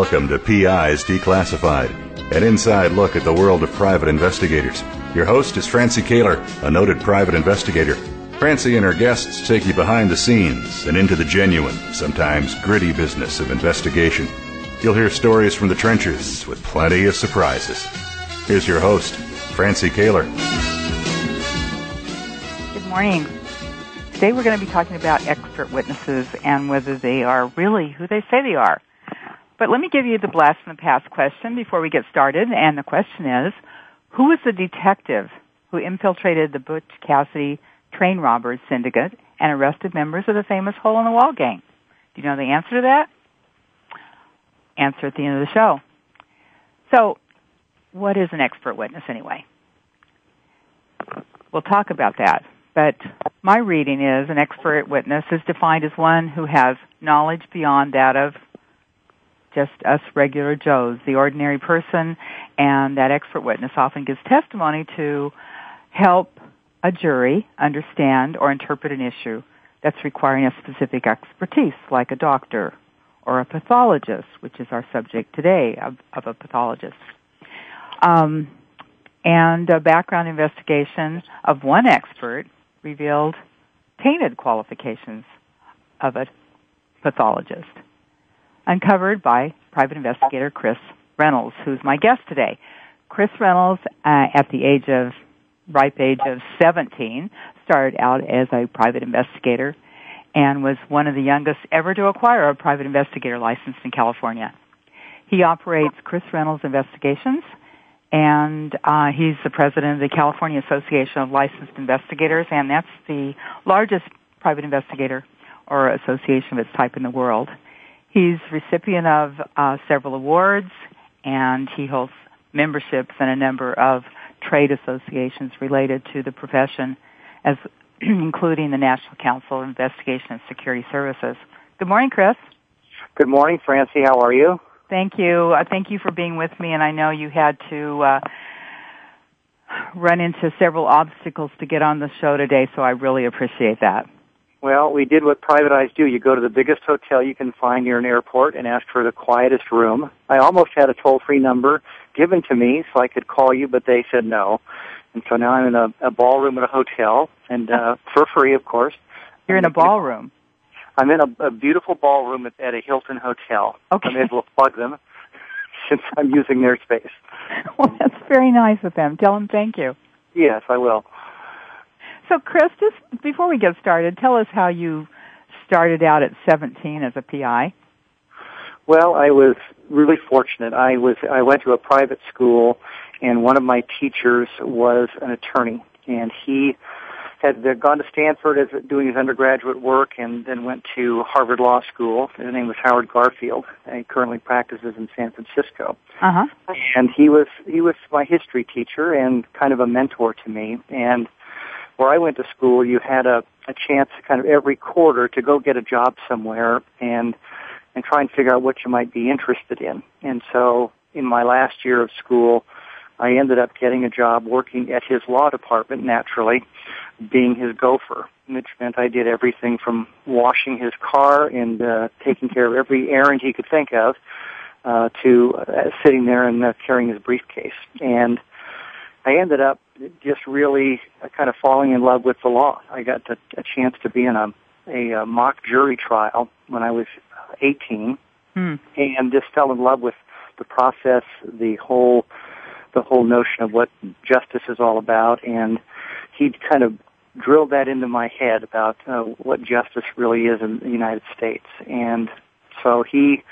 Welcome to PIs Declassified, an inside look at the world of private investigators. Your host is Francie Koehler, a noted private investigator. Francie and her guests take you behind the scenes and into the genuine, sometimes gritty business of investigation. You'll hear stories from the trenches with plenty of surprises. Here's your host, Francie Koehler. Good morning. Today we're going to be talking about expert witnesses and whether they are really who they say they are. But let me give you the blast from the past question before we get started. And the question is, who was the detective who infiltrated the Butch Cassidy train robbers syndicate and arrested members of the famous Hole in the Wall gang? Do you know the answer to that? Answer at the end of the show. So, what is an expert witness anyway? We'll talk about that. But my reading is an expert witness is defined as one who has knowledge beyond that of just us regular Joes, the ordinary person, and that expert witness often gives testimony to help a jury understand or interpret an issue that's requiring a specific expertise, like a doctor or a pathologist, which is our subject today of, of a pathologist. Um, and a background investigation of one expert revealed tainted qualifications of a pathologist uncovered by private investigator Chris Reynolds, who's my guest today. Chris Reynolds, uh, at the age of ripe age of 17, started out as a private investigator and was one of the youngest ever to acquire a private investigator license in California. He operates Chris Reynolds Investigations, and uh, he's the president of the California Association of Licensed Investigators, and that's the largest private investigator or association of its type in the world. He's recipient of uh, several awards, and he holds memberships in a number of trade associations related to the profession, as including the National Council of Investigation and Security Services. Good morning, Chris. Good morning, Francie. How are you? Thank you. Uh, thank you for being with me, and I know you had to uh, run into several obstacles to get on the show today, so I really appreciate that. Well, we did what private eyes do. You go to the biggest hotel you can find near an airport and ask for the quietest room. I almost had a toll-free number given to me so I could call you, but they said no. And so now I'm in a, a ballroom at a hotel, and uh, for free, of course. You're in a ballroom. I'm in a, a beautiful ballroom at, at a Hilton hotel. Okay. I may as well plug them since I'm using their space. Well, that's very nice of them. Tell them thank you. Yes, I will. So, Chris, just before we get started, tell us how you started out at 17 as a PI. Well, I was really fortunate. I was I went to a private school, and one of my teachers was an attorney, and he had gone to Stanford as doing his undergraduate work, and then went to Harvard Law School. His name was Howard Garfield, and he currently practices in San Francisco. Uh huh. And he was he was my history teacher and kind of a mentor to me, and where I went to school, you had a, a chance kind of every quarter to go get a job somewhere and and try and figure out what you might be interested in. And so in my last year of school, I ended up getting a job working at his law department naturally, being his gopher, which meant I did everything from washing his car and uh, taking care of every errand he could think of uh, to uh, sitting there and uh, carrying his briefcase. And I ended up just really uh, kind of falling in love with the law. I got a, a chance to be in a, a, a mock jury trial when I was 18, hmm. and just fell in love with the process, the whole, the whole notion of what justice is all about. And he kind of drilled that into my head about uh, what justice really is in the United States. And so he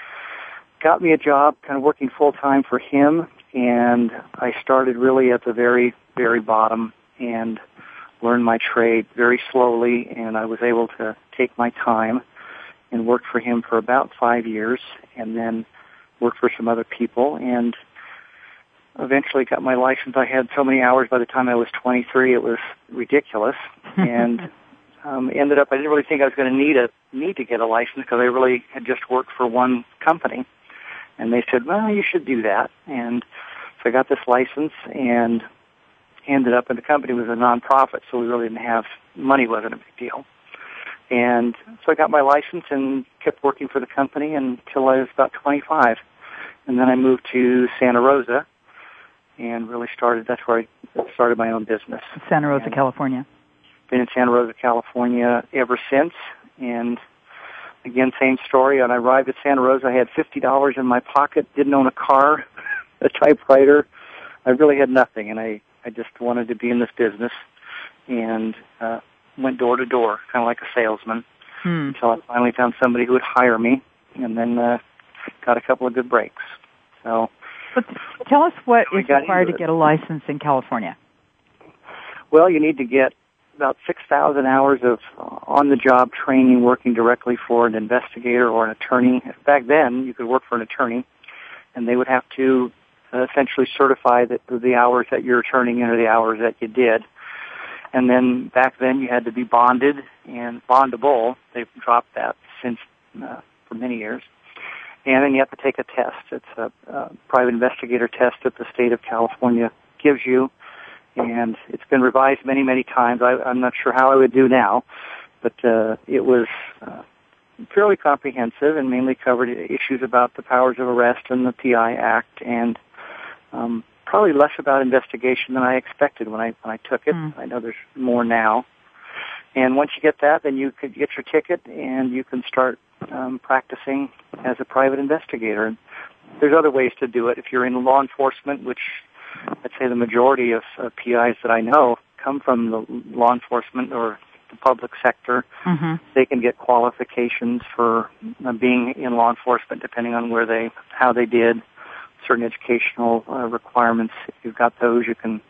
got me a job kind of working full time for him and I started really at the very, very bottom and learned my trade very slowly and I was able to take my time and worked for him for about five years and then worked for some other people and eventually got my license. I had so many hours by the time I was 23, it was ridiculous. and um, ended up, I didn't really think I was going to need a need to get a license because I really had just worked for one company. And they said, well, you should do that. And so I got this license and ended up, in the company was a nonprofit, so we really didn't have, money wasn't a big deal. And so I got my license and kept working for the company until I was about 25. And then I moved to Santa Rosa and really started, that's where I started my own business. Santa Rosa, and California. Been in Santa Rosa, California ever since. And again, same story. When I arrived at Santa Rosa, I had $50 in my pocket, didn't own a car, a typewriter. I really had nothing and I, I just wanted to be in this business and, uh, went door to door, kind of like a salesman, hmm. until I finally found somebody who would hire me, and then uh, got a couple of good breaks. So, but tell us what is required to get a license in California. Well, you need to get about 6,000 hours of on-the-job training working directly for an investigator or an attorney. Back then, you could work for an attorney, and they would have to uh, essentially certify that the hours that you're turning in are the hours that you did. And then back then you had to be bonded and bondable. They've dropped that since uh, for many years. And then you have to take a test. It's a, a private investigator test that the state of California gives you. And it's been revised many, many times. I, I'm not sure how I would do now, but uh, it was uh, fairly comprehensive and mainly covered issues about the powers of arrest and the PI Act and um, probably less about investigation than I expected when I when I took it. Mm. I know there's more now. And once you get that, then you could get your ticket and you can start um, practicing as a private investigator. And there's other ways to do it. If you're in law enforcement, which I'd say the majority of uh, PIs that I know come from the law enforcement or the public sector, mm-hmm. they can get qualifications for uh, being in law enforcement depending on where they, how they did certain educational uh, requirements. If you've got those, you can,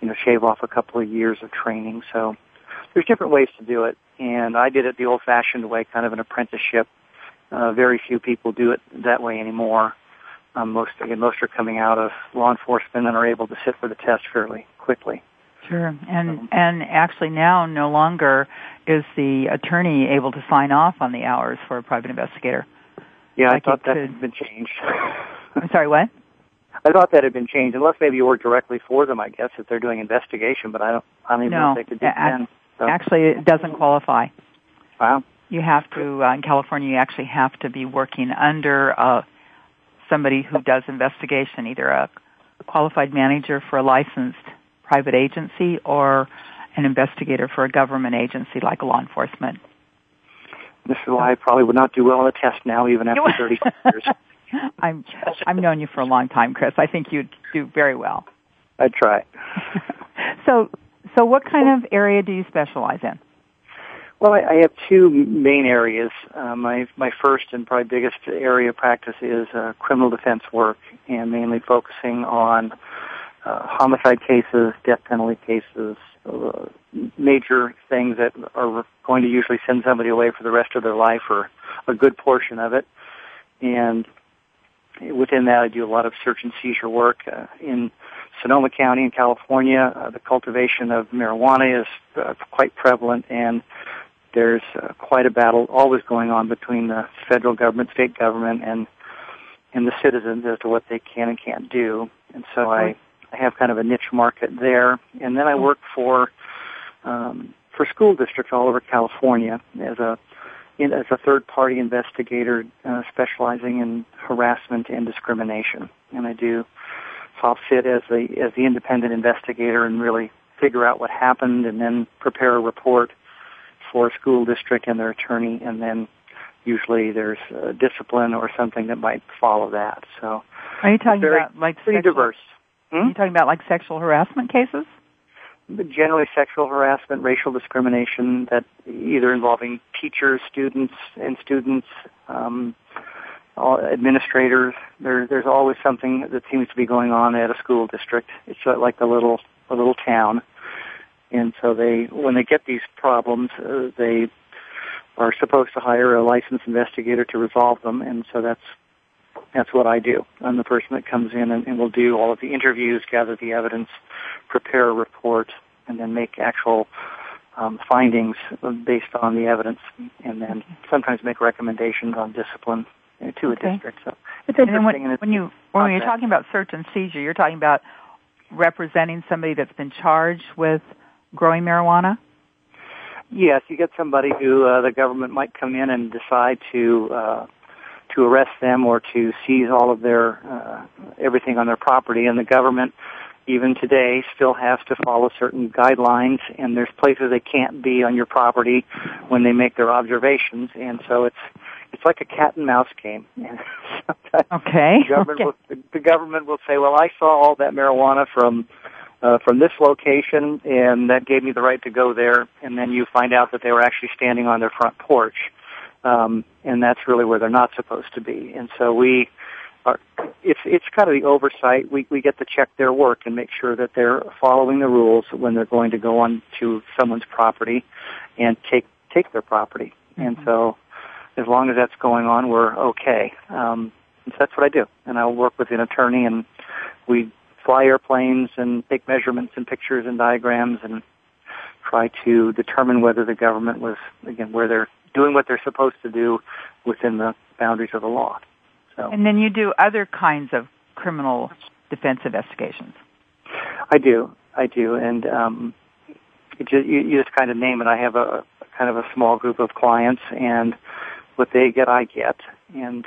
you know, shave off a couple of years of training. So there's different ways to do it, and I did it the old-fashioned way, kind of an apprenticeship. Uh, very few people do it that way anymore. Um, most again, most are coming out of law enforcement and are able to sit for the test fairly quickly. Sure, and and actually now no longer is the attorney able to sign off on the hours for a private investigator. Yeah, like I thought that could... had been changed. I'm sorry, what? I thought that had been changed, unless maybe you work directly for them. I guess if they're doing investigation, but I don't. I don't even no, know if they could do that. So. Actually, it doesn't qualify. Wow. You have to uh, in California. You actually have to be working under uh, somebody who does investigation, either a qualified manager for a licensed private agency or an investigator for a government agency like law enforcement. This is why I probably would not do well on a test now, even after 30 years. I'm I've known you for a long time, Chris. I think you'd do very well. I try. so, so what kind of area do you specialize in? Well, I, I have two main areas. Uh, my my first and probably biggest area of practice is uh, criminal defense work, and mainly focusing on uh, homicide cases, death penalty cases, uh, major things that are going to usually send somebody away for the rest of their life, or a good portion of it. And within that, I do a lot of search and seizure work uh, in Sonoma County in California. Uh, the cultivation of marijuana is uh, quite prevalent, and there's uh, quite a battle always going on between the federal government, state government, and and the citizens as to what they can and can't do. And so I, I have kind of a niche market there, and then I work for um, for school districts all over California as a in, as a third party investigator uh, specializing in harassment and discrimination. And I do I'll sit as the as the independent investigator and really figure out what happened and then prepare a report for a school district and their attorney and then usually there's uh, discipline or something that might follow that. So Are you talking about like pretty sexual, diverse. Hmm? Are you talking about like sexual harassment cases? Generally sexual harassment, racial discrimination that either involving teachers, students, and students, um, administrators. There, there's always something that seems to be going on at a school district. It's like a little a little town, and so they when they get these problems, uh, they are supposed to hire a licensed investigator to resolve them, and so that's that's what I do. I'm the person that comes in and, and will do all of the interviews, gather the evidence, prepare a report, and then make actual um, findings based on the evidence, and then sometimes make recommendations on discipline to a okay. district. So it's interesting. when, and it's when you when you're talking about search and seizure, you're talking about representing somebody that's been charged with growing marijuana. Yes, you get somebody who uh, the government might come in and decide to uh, to arrest them or to seize all of their uh, everything on their property, and the government even today still has to follow certain guidelines and there's places they can't be on your property when they make their observations and so it's it's like a cat and mouse game. okay. The government, okay. Will, the, the government will say, "Well, I saw all that marijuana from uh, from this location, and that gave me the right to go there." And then you find out that they were actually standing on their front porch, um, and that's really where they're not supposed to be. And so we are. It's it's kind of the oversight. We we get to check their work and make sure that they're following the rules when they're going to go on to someone's property and take take their property. Mm-hmm. And so as long as that's going on, we're okay. Um, and so that's what I do. And I'll work with an attorney and we fly airplanes and take measurements and pictures and diagrams and try to determine whether the government was, again, where they're doing what they're supposed to do within the boundaries of the law. So. And then you do other kinds of criminal defense investigations. I do. I do. And, um, just, you, you just kind of name it. I have a kind of a small group of clients and what they get, I get, and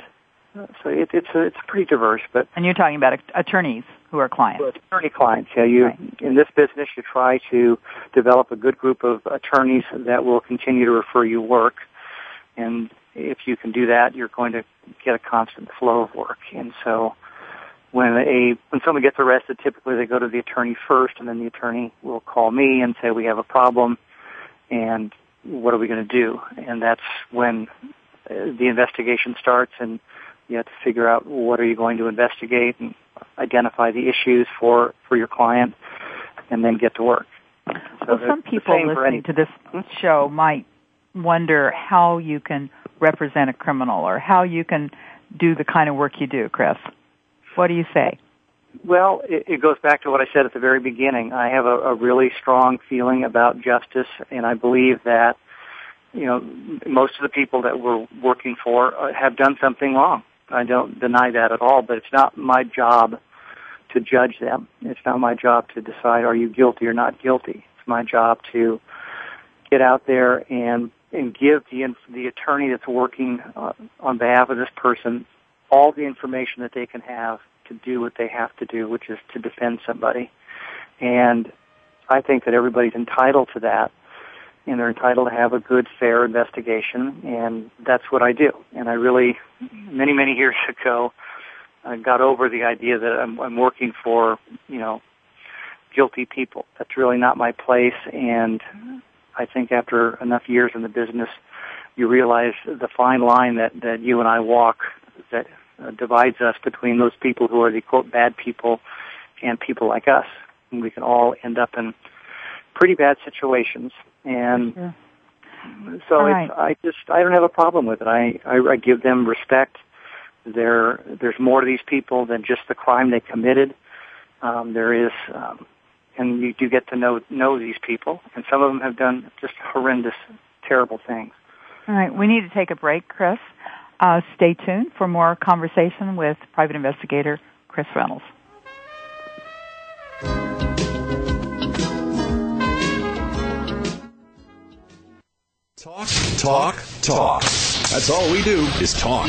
uh, so it, it's a, it's pretty diverse. But and you're talking about attorneys who are clients. Well, attorney clients, yeah. You right. in this business, you try to develop a good group of attorneys that will continue to refer you work, and if you can do that, you're going to get a constant flow of work. And so, when a when someone gets arrested, typically they go to the attorney first, and then the attorney will call me and say we have a problem, and what are we going to do? And that's when uh, the investigation starts and you have to figure out what are you going to investigate and identify the issues for, for your client and then get to work. So well, some people listening to this show might wonder how you can represent a criminal or how you can do the kind of work you do, Chris. What do you say? Well, it, it goes back to what I said at the very beginning. I have a, a really strong feeling about justice, and I believe that you know, most of the people that we're working for uh, have done something wrong. I don't deny that at all, but it's not my job to judge them. It's not my job to decide are you guilty or not guilty. It's my job to get out there and and give the the attorney that's working uh, on behalf of this person all the information that they can have to do what they have to do, which is to defend somebody. And I think that everybody's entitled to that and they're entitled to have a good, fair investigation, and that's what I do. And I really, many, many years ago, I got over the idea that I'm, I'm working for, you know, guilty people. That's really not my place, and I think after enough years in the business, you realize the fine line that, that you and I walk that uh, divides us between those people who are the quote bad people and people like us. And we can all end up in pretty bad situations and sure. so right. it's, I just I don't have a problem with it. I, I I give them respect. There there's more to these people than just the crime they committed. Um, there is, um, and you do get to know know these people, and some of them have done just horrendous, terrible things. All right, we need to take a break, Chris. Uh, stay tuned for more conversation with private investigator Chris Reynolds. Talk, talk, talk. That's all we do is talk.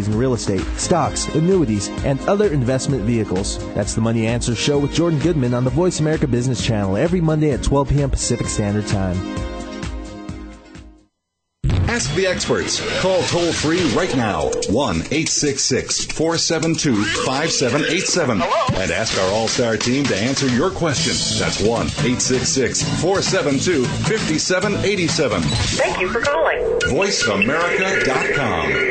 in real estate, stocks, annuities, and other investment vehicles. That's the Money Answer Show with Jordan Goodman on the Voice America Business Channel every Monday at 12 p.m. Pacific Standard Time. Ask the experts. Call toll free right now 1 866 472 5787 and ask our All Star team to answer your question. That's 1 866 472 5787. Thank you for calling. VoiceAmerica.com.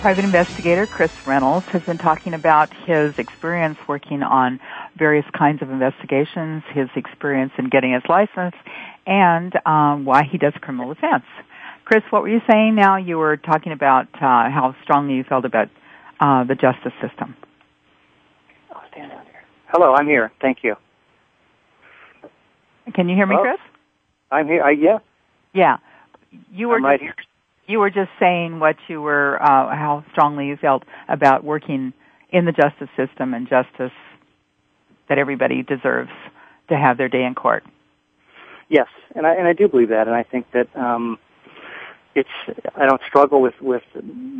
Private investigator Chris Reynolds has been talking about his experience working on various kinds of investigations, his experience in getting his license, and um, why he does criminal defense. Chris, what were you saying now? You were talking about uh, how strongly you felt about uh, the justice system. Oh, stand down here. Hello, I'm here. Thank you. Can you hear me, Hello? Chris? I'm here. I, yeah, Yeah. You were I'm right here. You were just saying what you were, uh, how strongly you felt about working in the justice system and justice that everybody deserves to have their day in court. Yes, and I and I do believe that, and I think that um, it's I don't struggle with with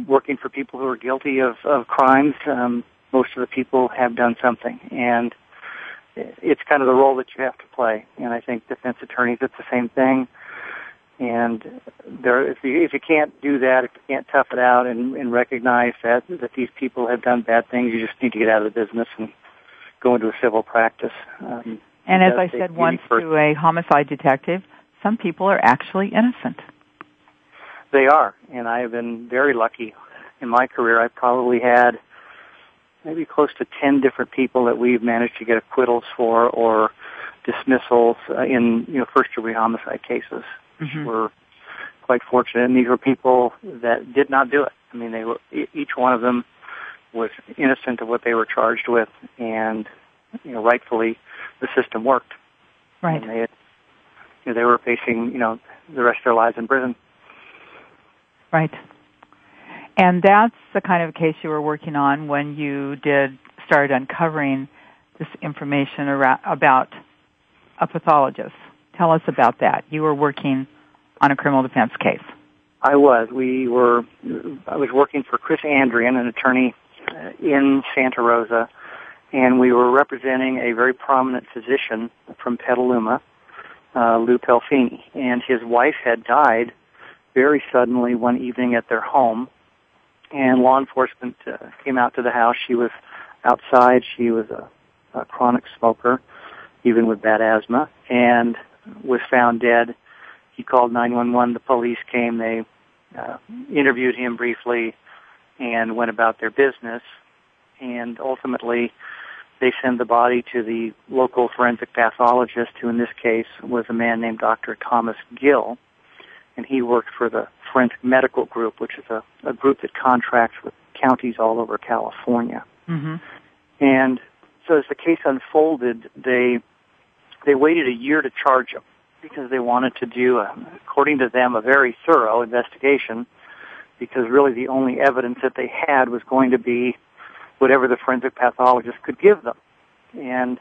working for people who are guilty of of crimes. Um, most of the people have done something, and it's kind of the role that you have to play. And I think defense attorneys, it's the same thing. And there, if you if you can't do that, if you can't tough it out and, and recognize that that these people have done bad things, you just need to get out of the business and go into a civil practice. Um, And as I said once first- to a homicide detective, some people are actually innocent. They are, and I have been very lucky in my career. I've probably had maybe close to 10 different people that we've managed to get acquittals for or dismissals uh, in, you know, first degree homicide cases. Mhm. We're quite fortunate, and these were people that did not do it. I mean, they were, e- each one of them was innocent of what they were charged with, and, you know, rightfully the system worked. Right. And they, had, you know, they were facing, you know, the rest of their lives in prison. Right. And that's the kind of case you were working on when you did start uncovering this information around, about a pathologist. Tell us about that. You were working on a criminal defense case. I was. We were. I was working for Chris Andrian, an attorney uh, in Santa Rosa, and we were representing a very prominent physician from Petaluma, uh, Lou Pelfini, and his wife had died very suddenly one evening at their home, and law enforcement uh, came out to the house. She was outside. She was a a chronic smoker, even with bad asthma, and was found dead. He called 911. The police came. They uh, interviewed him briefly and went about their business. And ultimately, they send the body to the local forensic pathologist, who in this case was a man named Dr. Thomas Gill. And he worked for the Forensic Medical Group, which is a, a group that contracts with counties all over California. Mm-hmm. And so as the case unfolded, they they waited a year to charge him because they wanted to do, a, according to them, a very thorough investigation. Because really, the only evidence that they had was going to be whatever the forensic pathologist could give them. And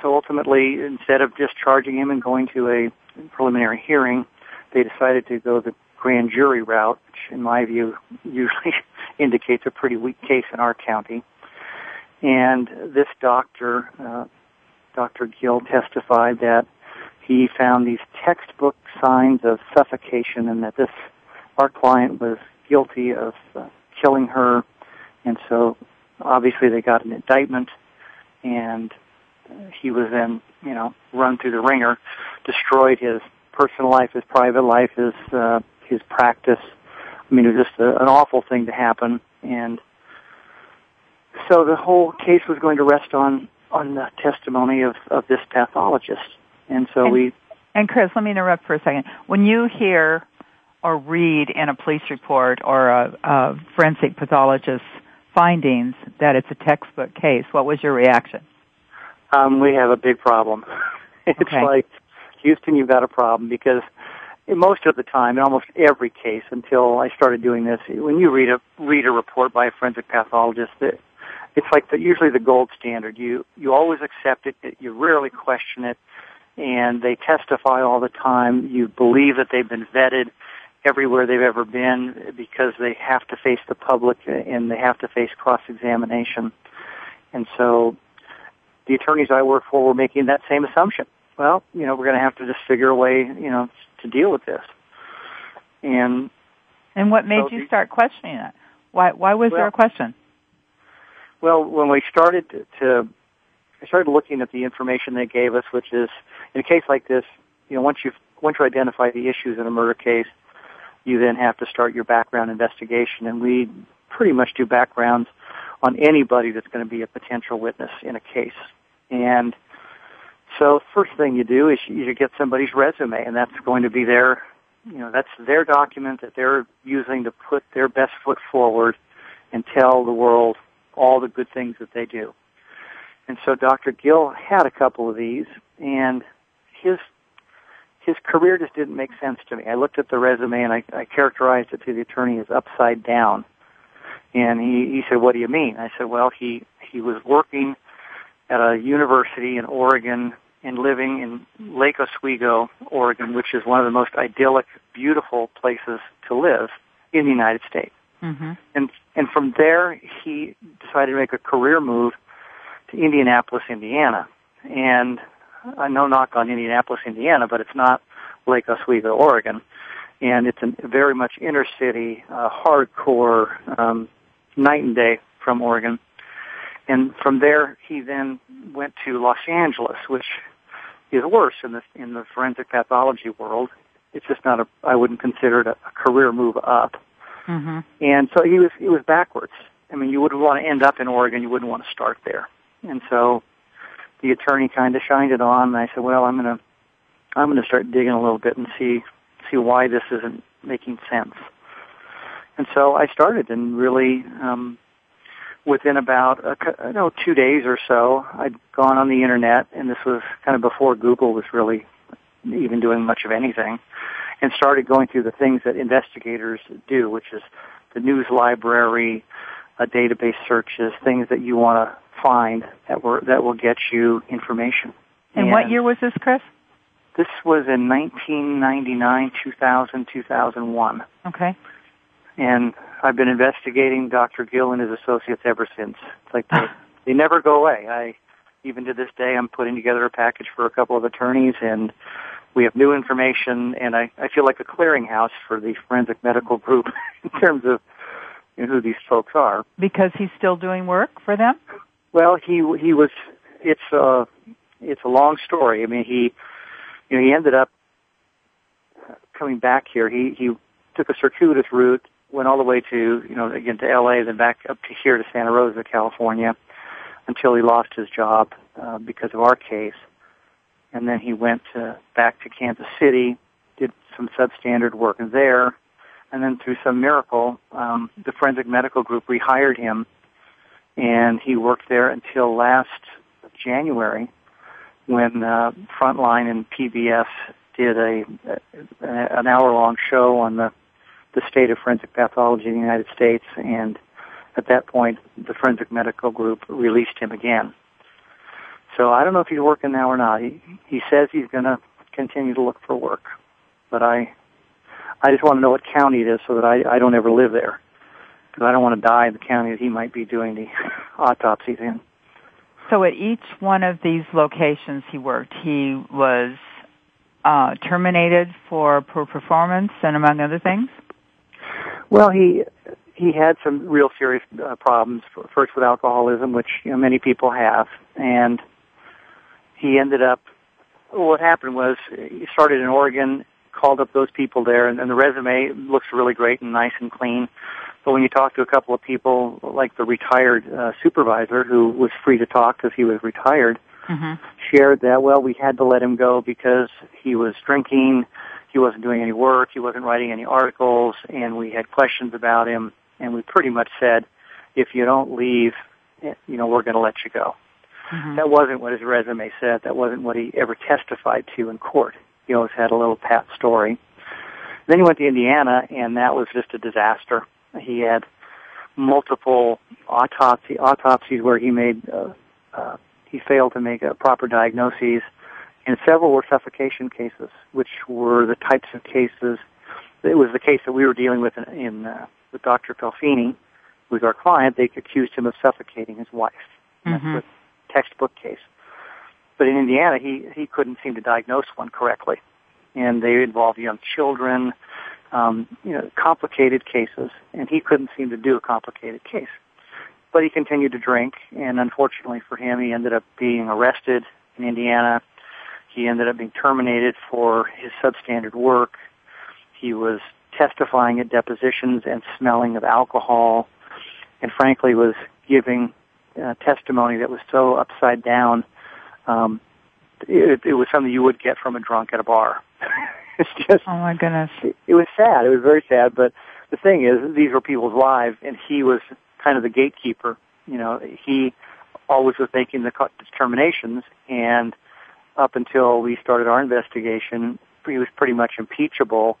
so ultimately, instead of just charging him and going to a preliminary hearing, they decided to go the grand jury route, which in my view usually indicates a pretty weak case in our county. And this doctor, uh, Dr. Gill, testified that he found these textbook signs of suffocation and that this, our client was guilty of uh, killing her. And so obviously they got an indictment and he was then, you know, run through the wringer, destroyed his personal life, his private life, his, uh, his practice. I mean, it was just a, an awful thing to happen. And so the whole case was going to rest on, on the testimony of, of this pathologist. And so and, we. And Chris, let me interrupt for a second. When you hear or read in a police report or a, a forensic pathologist's findings that it's a textbook case, what was your reaction? Um, we have a big problem. it's okay. like, Houston, you've got a problem because most of the time, in almost every case, until I started doing this, when you read a read a report by a forensic pathologist, it, it's like the, usually the gold standard. You you always accept it. You rarely question it and they testify all the time. You believe that they've been vetted everywhere they've ever been because they have to face the public and they have to face cross-examination. And so the attorneys I work for were making that same assumption. Well, you know, we're going to have to just figure a way, you know, to deal with this. And and what made so you start questioning it? Why why was well, there a question? Well, when we started to, to I started looking at the information they gave us, which is in a case like this, you know, once you once you identify the issues in a murder case, you then have to start your background investigation, and we pretty much do backgrounds on anybody that's going to be a potential witness in a case. And so, first thing you do is you get somebody's resume, and that's going to be their, you know, that's their document that they're using to put their best foot forward and tell the world all the good things that they do. And so Dr. Gill had a couple of these, and his his career just didn't make sense to me. I looked at the resume and I, I characterized it to the attorney as upside down. And he, he said, "What do you mean?" I said, "Well, he he was working at a university in Oregon and living in Lake Oswego, Oregon, which is one of the most idyllic, beautiful places to live in the United States. Mm-hmm. And and from there, he decided to make a career move to Indianapolis, Indiana. And I know knock on Indianapolis, Indiana, but it's not Lake Oswego, Oregon. And it's a very much inner city, uh, hardcore, um, night and day from Oregon. And from there, he then went to Los Angeles, which is worse in the in the forensic pathology world. It's just not a. I wouldn't consider it a, a career move up. Mm-hmm. And so he was he was backwards. I mean, you wouldn't want to end up in Oregon. You wouldn't want to start there. And so the attorney kind of shined it on, and I said, "Well, I'm gonna, I'm gonna start digging a little bit and see, see why this isn't making sense." And so I started, and really, um, within about a, you know two days or so, I'd gone on the internet, and this was kind of before Google was really even doing much of anything, and started going through the things that investigators do, which is the news library, uh, database searches, things that you want to find that were that will get you information. And, and what year was this, Chris? This was in 1999, 2000, 2001. Okay. And I've been investigating Dr. Gill and his associates ever since. It's like they, they never go away. I even to this day I'm putting together a package for a couple of attorneys and we have new information and I, I feel like a clearinghouse for the forensic medical group in terms of you know, who these folks are. Because he's still doing work for them? Well, he he was it's a it's a long story. I mean, he you know he ended up coming back here. He he took a circuitous route, went all the way to you know again to L.A., then back up to here to Santa Rosa, California, until he lost his job uh, because of our case, and then he went to, back to Kansas City, did some substandard work there, and then through some miracle, um, the forensic medical group rehired him, and he worked there until last January, when uh, Frontline and PBS did a, a an hour long show on the the state of forensic pathology in the United States, and at that point, the forensic medical group released him again. So I don't know if he's working now or not. He he says he's going to continue to look for work, but I I just want to know what county it is so that I I don't ever live there because I don't want to die in the county that he might be doing the autopsies in. So at each one of these locations he worked, he was uh, terminated for poor performance and among other things. Well, he he had some real serious uh, problems. First with alcoholism, which you know, many people have, and he ended up. What happened was he started in Oregon, called up those people there, and, and the resume looks really great and nice and clean. But when you talk to a couple of people, like the retired uh, supervisor who was free to talk because he was retired, mm-hmm. shared that well, we had to let him go because he was drinking, he wasn't doing any work, he wasn't writing any articles, and we had questions about him, and we pretty much said, if you don't leave, eh, you know, we're going to let you go. Mm-hmm. That wasn't what his resume said. That wasn't what he ever testified to in court. He always had a little pat story. Then he went to Indiana, and that was just a disaster. He had multiple autopsy autopsies where he made uh, uh, he failed to make a proper diagnosis, and several were suffocation cases, which were the types of cases. It was the case that we were dealing with in, in uh, with Dr. Pelfini, who was our client. They accused him of suffocating his wife. Mm-hmm. That's a textbook case. But in Indiana, he he couldn't seem to diagnose one correctly, and they involved young children, um, you know, complicated cases, and he couldn't seem to do a complicated case. But he continued to drink, and unfortunately for him, he ended up being arrested in Indiana. He ended up being terminated for his substandard work. He was testifying at depositions and smelling of alcohol, and frankly was giving uh, testimony that was so upside down. Um, it, it was something you would get from a drunk at a bar. it's just oh my goodness. It, it was sad. It was very sad. But the thing is, these were people's lives, and he was kind of the gatekeeper. You know, he always was making the determinations, and up until we started our investigation, he was pretty much impeachable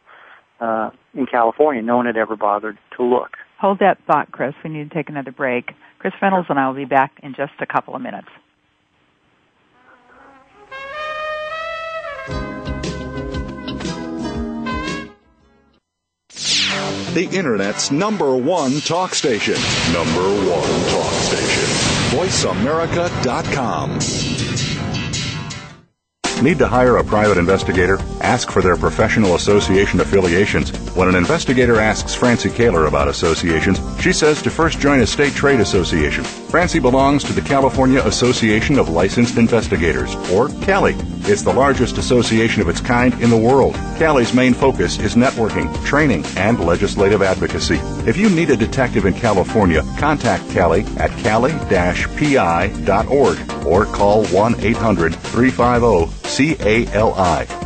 uh, in California. No one had ever bothered to look. Hold that thought, Chris. We need to take another break. Chris Reynolds and I will be back in just a couple of minutes. the Internet's number one talk station. Number one talk station. VoiceAmerica.com. Need to hire a private investigator? Ask for their professional association affiliations. When an investigator asks Francie Koehler about associations, she says to first join a state trade association. Francie belongs to the California Association of Licensed Investigators, or CALI. It's the largest association of its kind in the world. CALI's main focus is networking, training, and legislative advocacy. If you need a detective in California, contact CALI at cali-pi.org or call 1-800-350-CALI.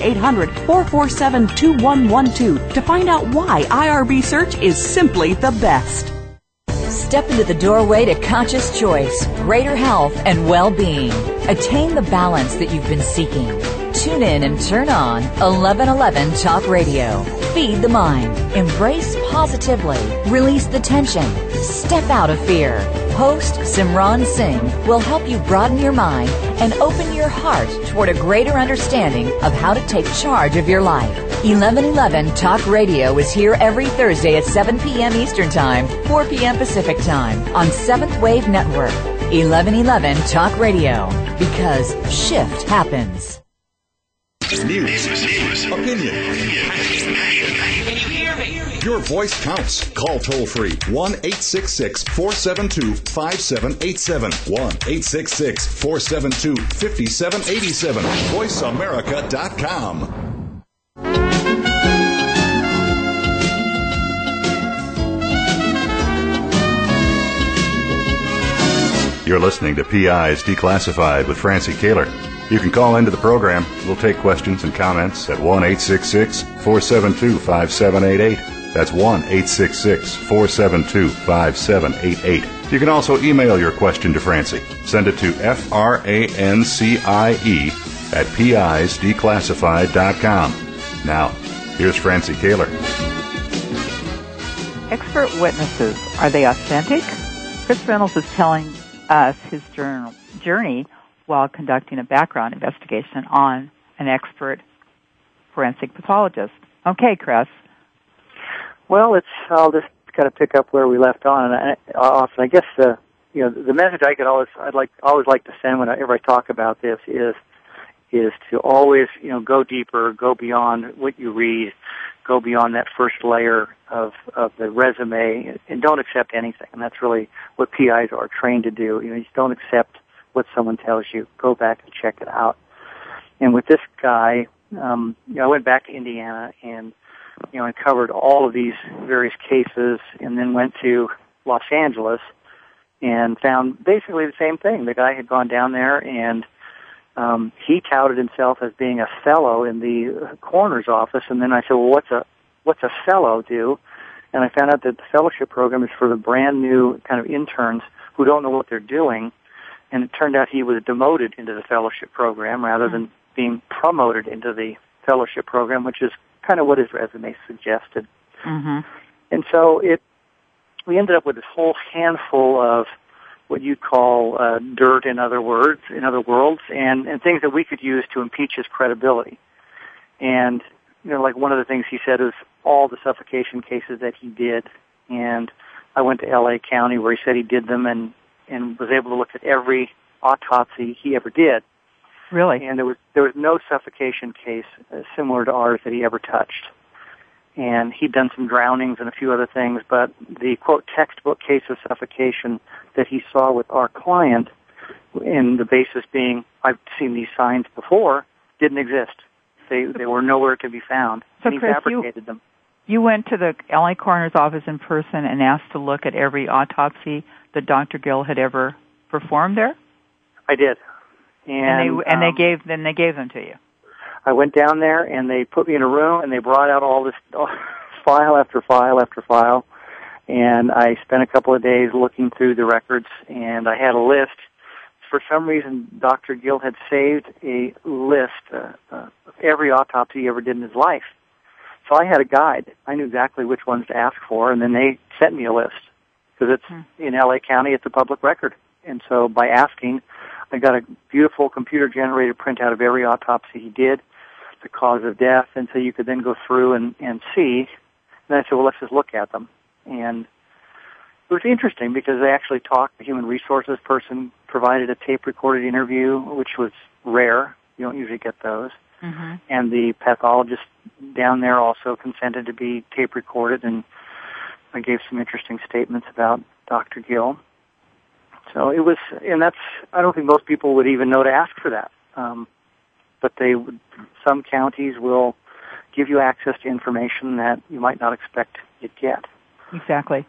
800 447 2112 to find out why IRB Search is simply the best. Step into the doorway to conscious choice, greater health, and well-being. Attain the balance that you've been seeking. Tune in and turn on 1111 Talk Radio. Feed the mind. Embrace positively. Release the tension. Step out of fear. Host Simran Singh will help you broaden your mind and open your heart toward a greater understanding of how to take charge of your life. 1111 Talk Radio is here every Thursday at 7 p.m. Eastern Time, 4 p.m. Pacific Time on Seventh Wave Network. 1111 Talk Radio. Because shift happens. News, opinion. Your voice counts. Call toll free 1 866 472 5787. 1 866 472 5787. VoiceAmerica.com. You're listening to PIs Declassified with Francie Koehler. You can call into the program. We'll take questions and comments at 1 866 472 5788. That's 1 866 472 5788. You can also email your question to Francie. Send it to F R A N C I E at PIsDeclassified.com. Now, here's Francie Koehler. Expert witnesses, are they authentic? Chris Reynolds is telling us his journal, journey while conducting a background investigation on an expert forensic pathologist. Okay, Chris. Well, it's I'll just kind of pick up where we left on, and I, off. And I guess the you know the message I could always I'd like always like to send whenever I talk about this is is to always you know go deeper, go beyond what you read, go beyond that first layer of of the resume, and don't accept anything. And that's really what PIs are trained to do. You know, you just don't accept what someone tells you. Go back and check it out. And with this guy, um, you know, I went back to Indiana and you know, uncovered all of these various cases, and then went to Los Angeles and found basically the same thing. The guy had gone down there and um, he touted himself as being a fellow in the coroner's office, and then I said, "Well, what's a what's a fellow do?" And I found out that the fellowship program is for the brand new kind of interns who don't know what they're doing. And it turned out he was demoted into the fellowship program rather than being promoted into the fellowship program, which is kind of what his resume suggested. Mm-hmm. And so it, we ended up with this whole handful of what you call uh, dirt, in other words, in other worlds, and, and things that we could use to impeach his credibility. And you know, like one of the things he said is all the suffocation cases that he did, and I went to L.A. County where he said he did them, and and was able to look at every autopsy he ever did. Really? And there was there was no suffocation case uh, similar to ours that he ever touched. And he'd done some drownings and a few other things, but the quote textbook case of suffocation that he saw with our client, and the basis being I've seen these signs before, didn't exist. They they were nowhere to be found. So and he Chris, fabricated you, them. You went to the LA coroner's office in person and asked to look at every autopsy that Dr. Gill had ever performed there. I did. And, And, they and they um, gave then they gave them to you. I went down there and they put me in a room and they brought out all this file after file after file. And I spent a couple of days looking through the records and I had a list. For some reason, Dr. Gill had saved a list uh, uh, of every autopsy he ever did in his life. So I had a guide. I knew exactly which ones to ask for and then they sent me a list because it's Hmm. in LA County, it's a public record. And so by asking, I got a beautiful computer generated printout of every autopsy he did, the cause of death, and so you could then go through and, and see. And I said, well, let's just look at them. And it was interesting because they actually talked. The human resources person provided a tape recorded interview, which was rare. You don't usually get those. Mm-hmm. And the pathologist down there also consented to be tape recorded and I gave some interesting statements about Dr. Gill. So it was, and that's, I don't think most people would even know to ask for that. Um, but they would, some counties will give you access to information that you might not expect you'd get. Exactly.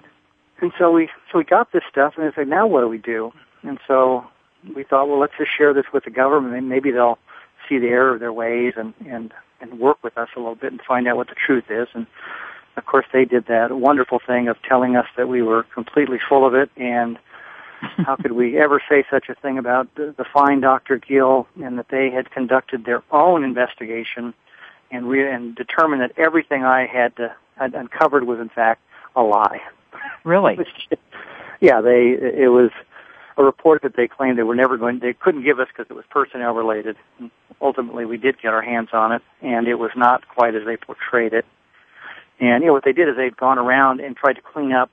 And so we, so we got this stuff and it's like, now what do we do? And so we thought, well, let's just share this with the government and maybe they'll see the error of their ways and, and, and work with us a little bit and find out what the truth is. And of course they did that wonderful thing of telling us that we were completely full of it and how could we ever say such a thing about the, the fine Dr. Gill and that they had conducted their own investigation and re- and determined that everything I had to, had uncovered was in fact a lie. Really? yeah, they it was a report that they claimed they were never going they couldn't give us because it was personnel related. And Ultimately, we did get our hands on it, and it was not quite as they portrayed it. And you know what they did is they'd gone around and tried to clean up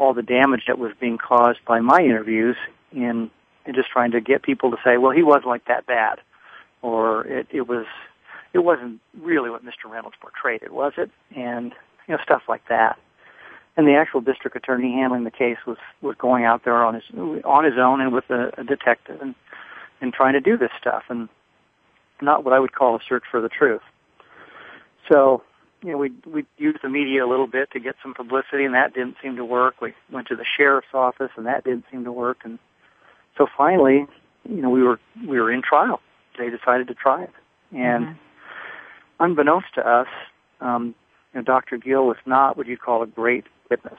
all the damage that was being caused by my interviews in, in just trying to get people to say, well, he wasn't like that bad, or it, it was, it wasn't really what Mr. Reynolds portrayed it, was it? And you know stuff like that. And the actual district attorney handling the case was was going out there on his on his own and with a, a detective and and trying to do this stuff and not what I would call a search for the truth. So you know, we we used the media a little bit to get some publicity, and that didn't seem to work. We went to the sheriff's office, and that didn't seem to work. And so finally, you know, we were we were in trial. They decided to try it, and mm-hmm. unbeknownst to us, um, you know, Dr. Gill was not what you'd call a great witness,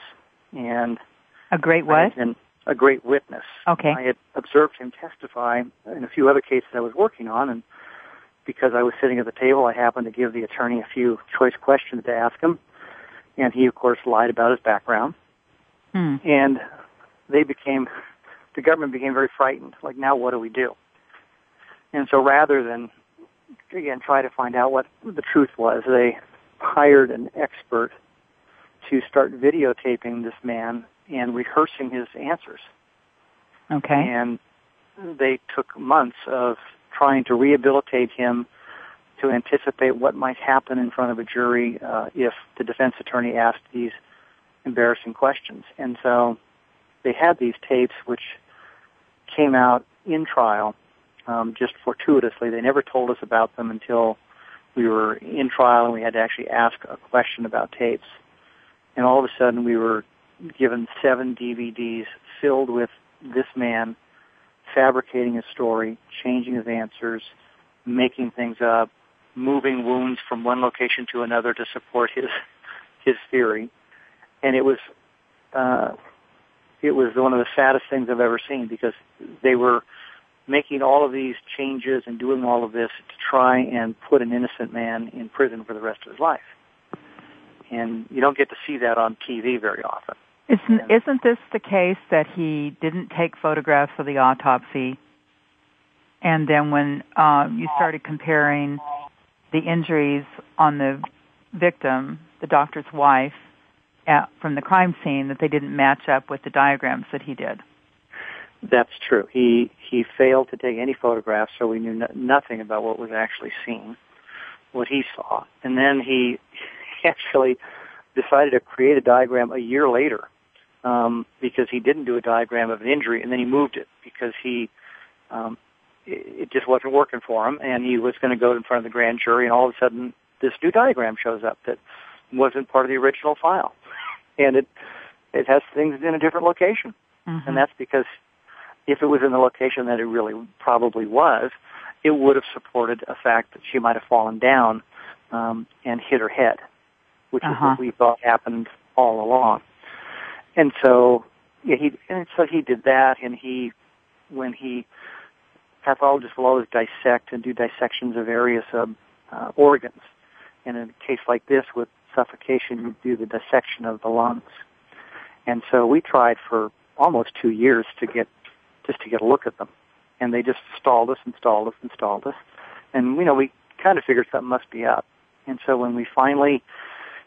and a great what? And a great witness. Okay. I had observed him testify in a few other cases I was working on, and because I was sitting at the table, I happened to give the attorney a few choice questions to ask him, and he, of course, lied about his background. Hmm. And they became, the government became very frightened. Like, now what do we do? And so rather than, again, try to find out what the truth was, they hired an expert to start videotaping this man and rehearsing his answers. Okay. And they took months of trying to rehabilitate him to anticipate what might happen in front of a jury uh, if the defense attorney asked these embarrassing questions. And so they had these tapes which came out in trial um, just fortuitously. They never told us about them until we were in trial and we had to actually ask a question about tapes. And all of a sudden we were given seven DVDs filled with this man fabricating a story, changing his answers, making things up, moving wounds from one location to another to support his his theory, and it was uh, it was one of the saddest things I've ever seen because they were making all of these changes and doing all of this to try and put an innocent man in prison for the rest of his life. And you don't get to see that on TV very often. Isn't, isn't this the case that he didn't take photographs of the autopsy? And then when uh, you started comparing the injuries on the victim, the doctor's wife, at, from the crime scene, that they didn't match up with the diagrams that he did. That's true. He he failed to take any photographs, so we knew no, nothing about what was actually seen, what he saw. And then he actually decided to create a diagram a year later um, because he didn't do a diagram of an injury, and then he moved it because he um, it, it just wasn't working for him, and he was going to go in front of the grand jury, and all of a sudden this new diagram shows up that wasn't part of the original file, and it it has things in a different location, mm-hmm. and that's because if it was in the location that it really probably was, it would have supported a fact that she might have fallen down um, and hit her head, which uh-huh. is what we thought happened all along. And so, yeah, he and so he did that, and he, when he, pathologists will always dissect and do dissections of various um, uh, organs. And in a case like this with suffocation, you do the dissection of the lungs. And so we tried for almost two years to get just to get a look at them, and they just stalled us and stalled us and stalled us. And you know, we kind of figured something must be up. And so when we finally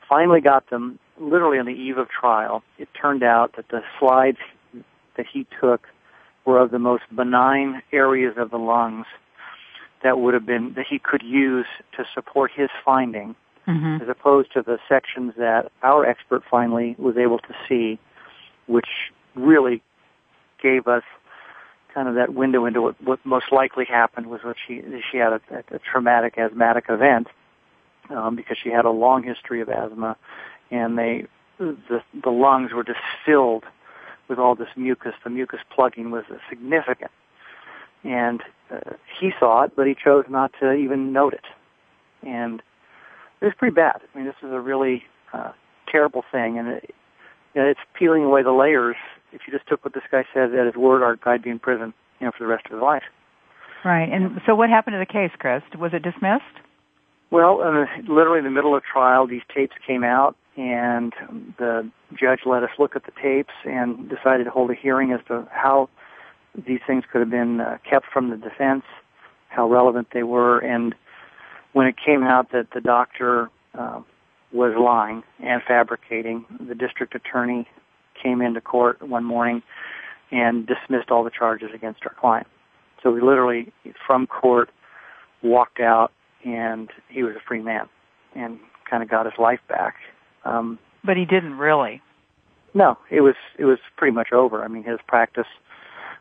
finally got them literally on the eve of trial, it turned out that the slides that he took were of the most benign areas of the lungs that would have been that he could use to support his finding mm-hmm. as opposed to the sections that our expert finally was able to see, which really gave us kind of that window into what, what most likely happened was what she she had a, a traumatic asthmatic event um, because she had a long history of asthma, and they the the lungs were just filled with all this mucus. The mucus plugging was significant, and uh, he saw it, but he chose not to even note it, and it was pretty bad. I mean, this is a really uh, terrible thing, and it, you know, it's peeling away the layers if you just took what this guy said at his word, our guy'd be in prison, you know, for the rest of his life. Right. And so, what happened to the case, Chris? Was it dismissed? Well, uh, literally in the middle of trial, these tapes came out, and the judge let us look at the tapes and decided to hold a hearing as to how these things could have been uh, kept from the defense, how relevant they were, and when it came out that the doctor uh, was lying and fabricating, the district attorney came into court one morning and dismissed all the charges against our client. So we literally, from court, walked out and he was a free man and kind of got his life back. Um, but he didn't really. No, it was it was pretty much over. I mean, his practice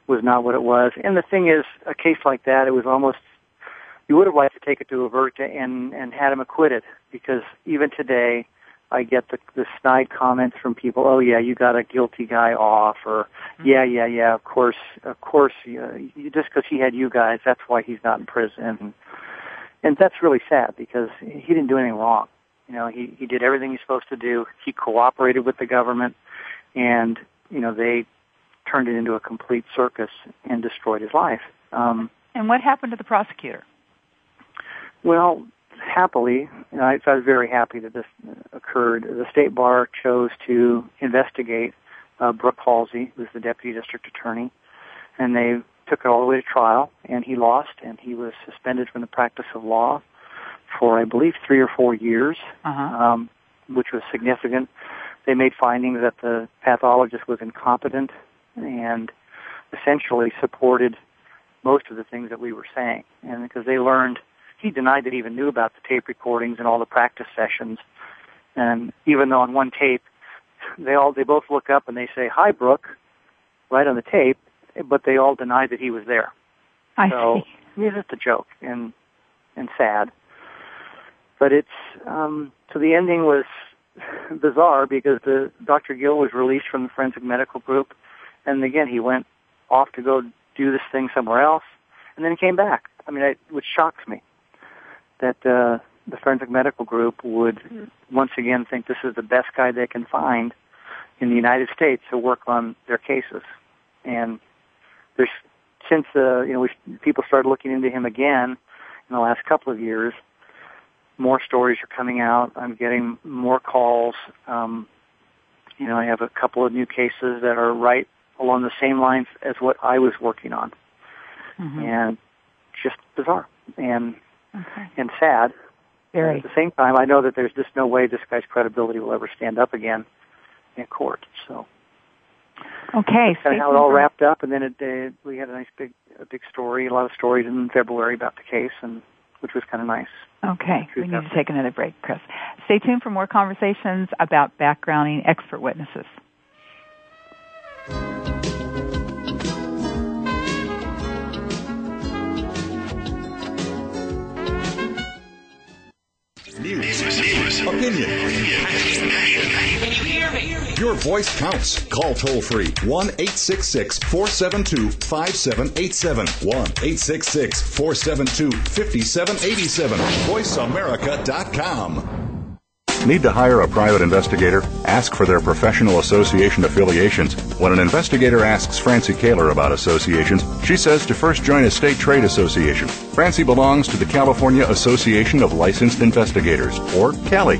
was not what it was. And the thing is, a case like that, it was almost you would have liked to take it to a verdict and and had him acquitted because even today, I get the the snide comments from people. Oh yeah, you got a guilty guy off, or mm-hmm. yeah, yeah, yeah. Of course, of course. Uh, just because he had you guys, that's why he's not in prison. And, that's really sad because he didn't do anything wrong. You know, he he did everything he's supposed to do. He cooperated with the government, and you know they turned it into a complete circus and destroyed his life. Um, and what happened to the prosecutor? Well, happily, you know, I, I was very happy that this occurred. The state bar chose to investigate uh, Brooke Halsey, who's the deputy district attorney, and they took it all the way to trial, and he lost, and he was suspended from the practice of law for, I believe, three or four years, uh-huh. um, which was significant. They made findings that the pathologist was incompetent and essentially supported most of the things that we were saying, and because they learned he denied that he even knew about the tape recordings and all the practice sessions. And even though on one tape, they all they both look up and they say hi, Brooke, right on the tape, but they all deny that he was there. I so see. it's just a joke and and sad. But it's um, so the ending was bizarre because the Dr. Gill was released from the forensic medical group, and again he went off to go do this thing somewhere else, and then he came back. I mean, it, which shocks me that uh, the forensic medical group would once again think this is the best guy they can find in the United States to work on their cases. And there's since uh, you know we, people started looking into him again in the last couple of years, more stories are coming out. I'm getting more calls. Um, you know, I have a couple of new cases that are right along the same lines as what I was working on, mm-hmm. and just bizarre. And okay. and sad. Very. At the same time, I know that there's just no way this guy's credibility will ever stand up again in court. So. Okay. Kind of how it all wrapped up, and then it, uh, we had a nice big, a big story, a lot of stories in February about the case, and which was kind of nice. Okay, we need to take another break, Chris. Stay tuned for more conversations about backgrounding expert witnesses. News. Opinion. Your voice counts. Call toll free 1 866 472 5787. 1 866 472 5787. VoiceAmerica.com. Need to hire a private investigator? Ask for their professional association affiliations. When an investigator asks Francie Koehler about associations, she says to first join a state trade association. Francie belongs to the California Association of Licensed Investigators, or CALI.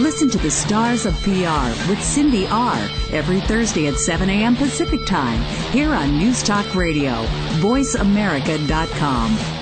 Listen to the Stars of PR with Cindy R. every Thursday at 7 a.m. Pacific Time here on News Talk Radio, voiceamerica.com.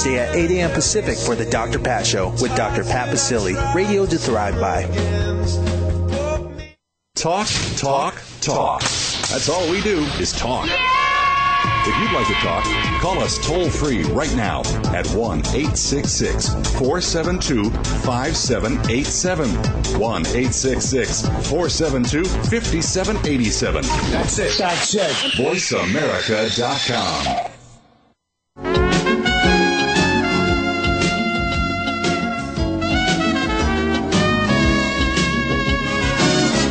at 8 a.m. Pacific for the Dr. Pat Show with Dr. Pat Baccili, radio to thrive by. Talk, talk, talk. That's all we do is talk. If you'd like to talk, call us toll free right now at 1 866 472 5787. 1 866 472 5787. That's it. That's it. VoiceAmerica.com.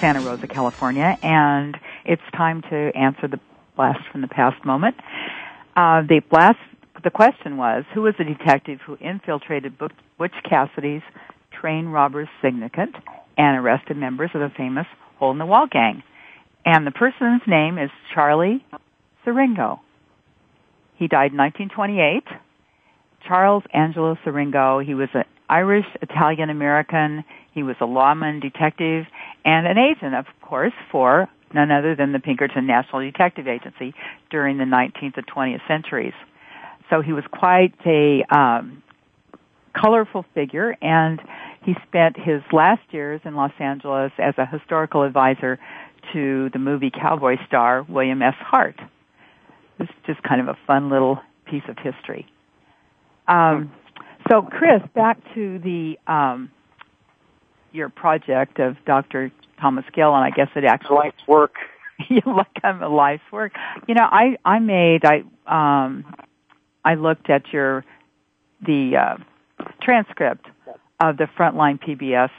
Santa Rosa, California, and it's time to answer the blast from the past moment. Uh, the blast, the question was, who was the detective who infiltrated Butch Cassidy's train robbers syndicate and arrested members of the famous Hole in the Wall gang? And the person's name is Charlie Siringo. He died in 1928. Charles Angelo Siringo. He was an Irish Italian American. He was a lawman, detective, and an agent, of course, for none other than the Pinkerton National Detective Agency during the 19th and 20th centuries. So he was quite a um, colorful figure, and he spent his last years in Los Angeles as a historical advisor to the movie cowboy star William S. Hart. It's just kind of a fun little piece of history. Um, so, Chris, back to the um, your project of Dr. Thomas Gill, and I guess it actually life's work. you look at a life's work. You know, I I made I um I looked at your the uh, transcript of the Frontline PBS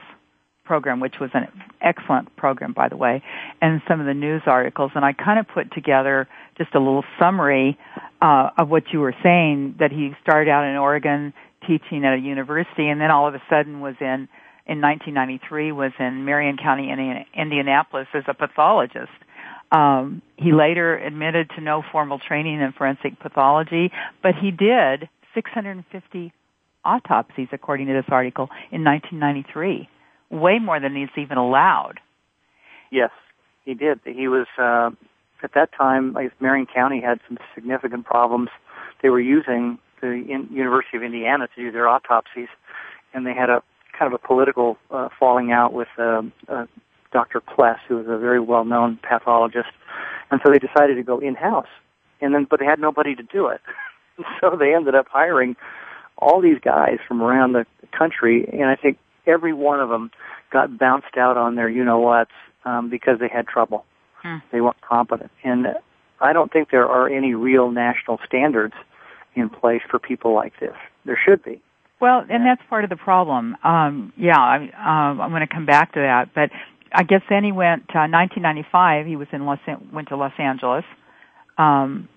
program, which was an excellent program, by the way, and some of the news articles, and I kind of put together just a little summary uh, of what you were saying. That he started out in Oregon teaching at a university, and then all of a sudden was in in 1993 was in Marion County, Indianapolis, as a pathologist. Um, he later admitted to no formal training in forensic pathology, but he did 650 autopsies, according to this article, in 1993. Way more than he's even allowed. Yes, he did. He was uh, at that time. I guess Marion County had some significant problems. They were using the University of Indiana to do their autopsies, and they had a kind of a political uh, falling out with um, uh, Dr. Pless, who was a very well-known pathologist, and so they decided to go in-house. And then, but they had nobody to do it, so they ended up hiring all these guys from around the country. And I think every one of them got bounced out on their you know what's um, because they had trouble. Hmm. They weren't competent, and I don't think there are any real national standards in place for people like this. There should be. Well, and that's part of the problem. Um, yeah, I, um, I'm going to come back to that, but I guess then he went. Uh, 1995, he was in Los went to Los Angeles. Um,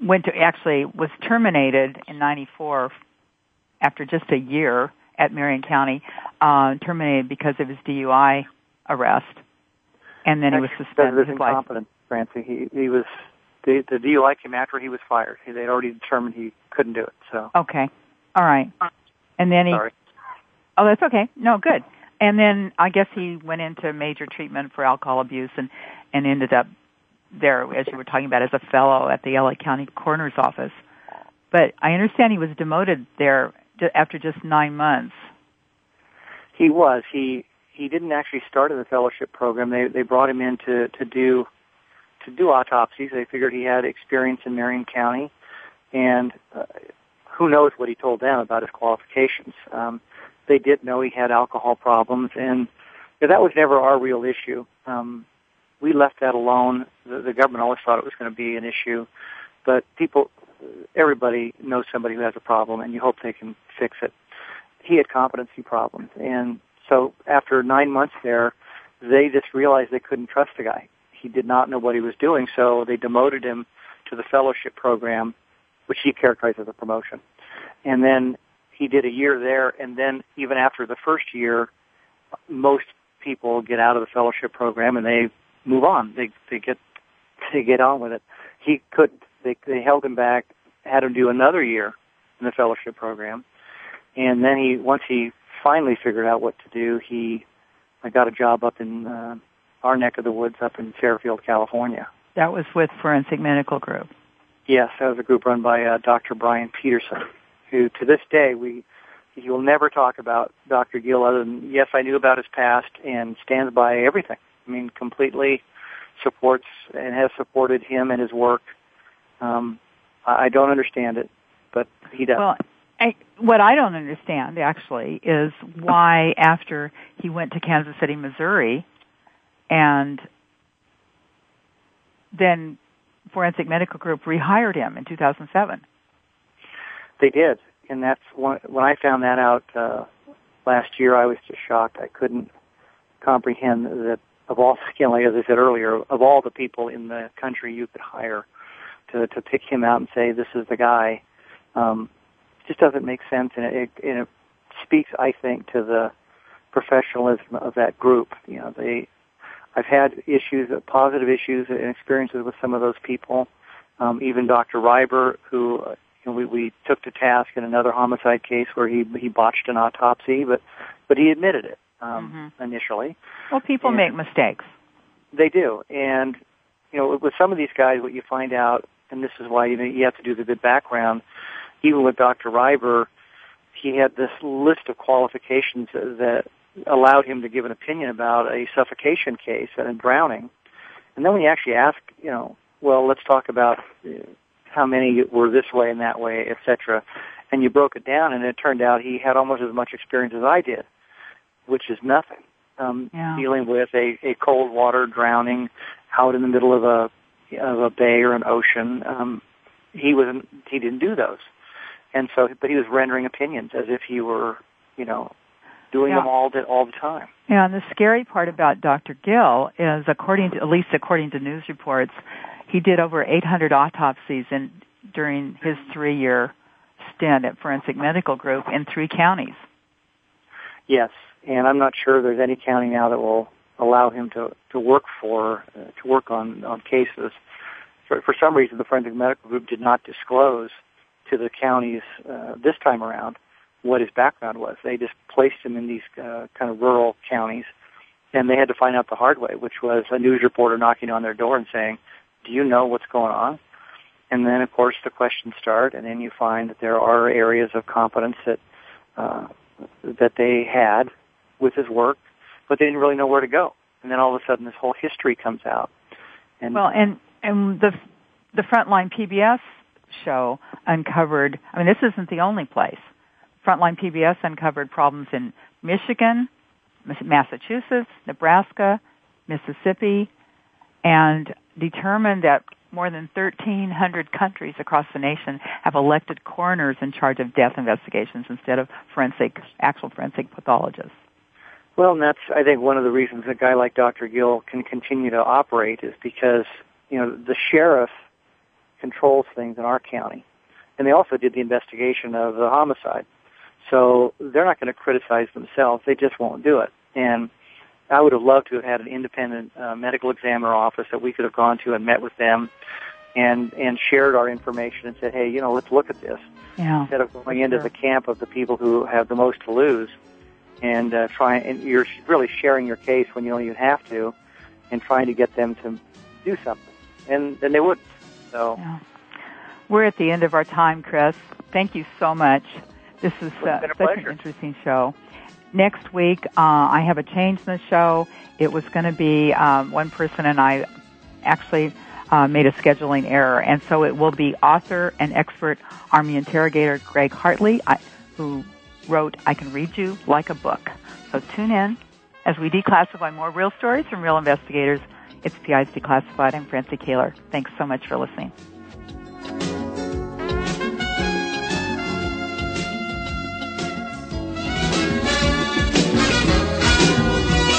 went to actually was terminated in '94 after just a year at Marion County, uh, terminated because of his DUI arrest, and then he was suspended. His incompetent, Francie. He he was the the DUI came after he was fired. They'd already determined he couldn't do it. So okay, all right, and then he. Sorry. Oh, that's okay. No, good. And then I guess he went into major treatment for alcohol abuse and and ended up there, as you were talking about, as a fellow at the LA County Coroner's Office. But I understand he was demoted there after just nine months. He was. He he didn't actually start in the fellowship program. They they brought him in to to do to do autopsies. They figured he had experience in Marion County, and uh, who knows what he told them about his qualifications. Um, they did know he had alcohol problems, and you know, that was never our real issue. Um, we left that alone. The, the government always thought it was going to be an issue, but people, everybody knows somebody who has a problem, and you hope they can fix it. He had competency problems, and so after nine months there, they just realized they couldn't trust the guy. He did not know what he was doing, so they demoted him to the fellowship program, which he characterized as a promotion. And then he did a year there, and then even after the first year, most people get out of the fellowship program and they move on. They they get they get on with it. He could they they held him back, had him do another year in the fellowship program, and then he once he finally figured out what to do, he I got a job up in uh, our neck of the woods up in Fairfield, California. That was with Forensic Medical Group. Yes, that was a group run by uh, Dr. Brian Peterson, who to this day we he will never talk about Dr. Gill other than yes, I knew about his past and stands by everything. I mean, completely supports and has supported him and his work. Um, I don't understand it, but he does. Well, I, what I don't understand actually is why after he went to Kansas City, Missouri, and then Forensic Medical Group rehired him in 2007. They did, and that's when, when I found that out uh, last year. I was just shocked. I couldn't comprehend that of all, again, like as I said earlier, of all the people in the country you could hire to to pick him out and say this is the guy, um, just doesn't make sense, and it, and it speaks, I think, to the professionalism of that group. You know, they, I've had issues, positive issues, and experiences with some of those people. Um, even Dr. Reiber, who uh, you know, we, we took to task in another homicide case where he he botched an autopsy, but but he admitted it um, mm-hmm. initially. Well, people and make mistakes. They do, and you know, with some of these guys, what you find out, and this is why you know you have to do the good background. Even with Dr. Reiber, he had this list of qualifications that allowed him to give an opinion about a suffocation case and a drowning. And then when you actually ask, you know, well, let's talk about uh, how many were this way and that way, etc. And you broke it down, and it turned out he had almost as much experience as I did which is nothing. Um, yeah. Dealing with a, a cold water drowning out in the middle of a of a bay or an ocean, um, he wasn't. he didn't do those, and so but he was rendering opinions as if he were you know doing yeah. them all the, all the time. Yeah, and the scary part about Dr. Gill is, according to at least according to news reports, he did over 800 autopsies in during his three-year stint at Forensic Medical Group in three counties. Yes, and I'm not sure there's any county now that will allow him to to work for uh, to work on on cases. For, for some reason, the forensic medical group did not disclose to the counties uh, this time around what his background was. They just placed him in these uh, kind of rural counties, and they had to find out the hard way, which was a news reporter knocking on their door and saying, "Do you know what's going on?" And then, of course, the questions start, and then you find that there are areas of competence that uh, that they had with his work, but they didn't really know where to go. And then all of a sudden, this whole history comes out. And well, and and the the Frontline PBS show uncovered. I mean, this isn't the only place. Frontline PBS uncovered problems in Michigan, Massachusetts, Nebraska, Mississippi, and determined that more than 1,300 countries across the nation have elected coroners in charge of death investigations instead of forensic, actual forensic pathologists. Well, and that's I think one of the reasons a guy like Dr. Gill can continue to operate is because you know the sheriff controls things in our county, and they also did the investigation of the homicide. So they're not going to criticize themselves; they just won't do it. And I would have loved to have had an independent uh, medical examiner office that we could have gone to and met with them, and and shared our information and said, hey, you know, let's look at this yeah. instead of going into the camp of the people who have the most to lose and uh, trying and you're really sharing your case when you know you have to, and trying to get them to do something, and then they wouldn't. So yeah. we're at the end of our time, Chris. Thank you so much. This is uh, such pleasure. an interesting show. Next week, uh, I have a change in the show. It was going to be um, one person, and I actually uh, made a scheduling error, and so it will be author and expert Army interrogator Greg Hartley, I, who wrote I Can Read You Like a Book. So tune in as we declassify more real stories from real investigators. It's PI's Declassified. I'm Francie Koehler. Thanks so much for listening.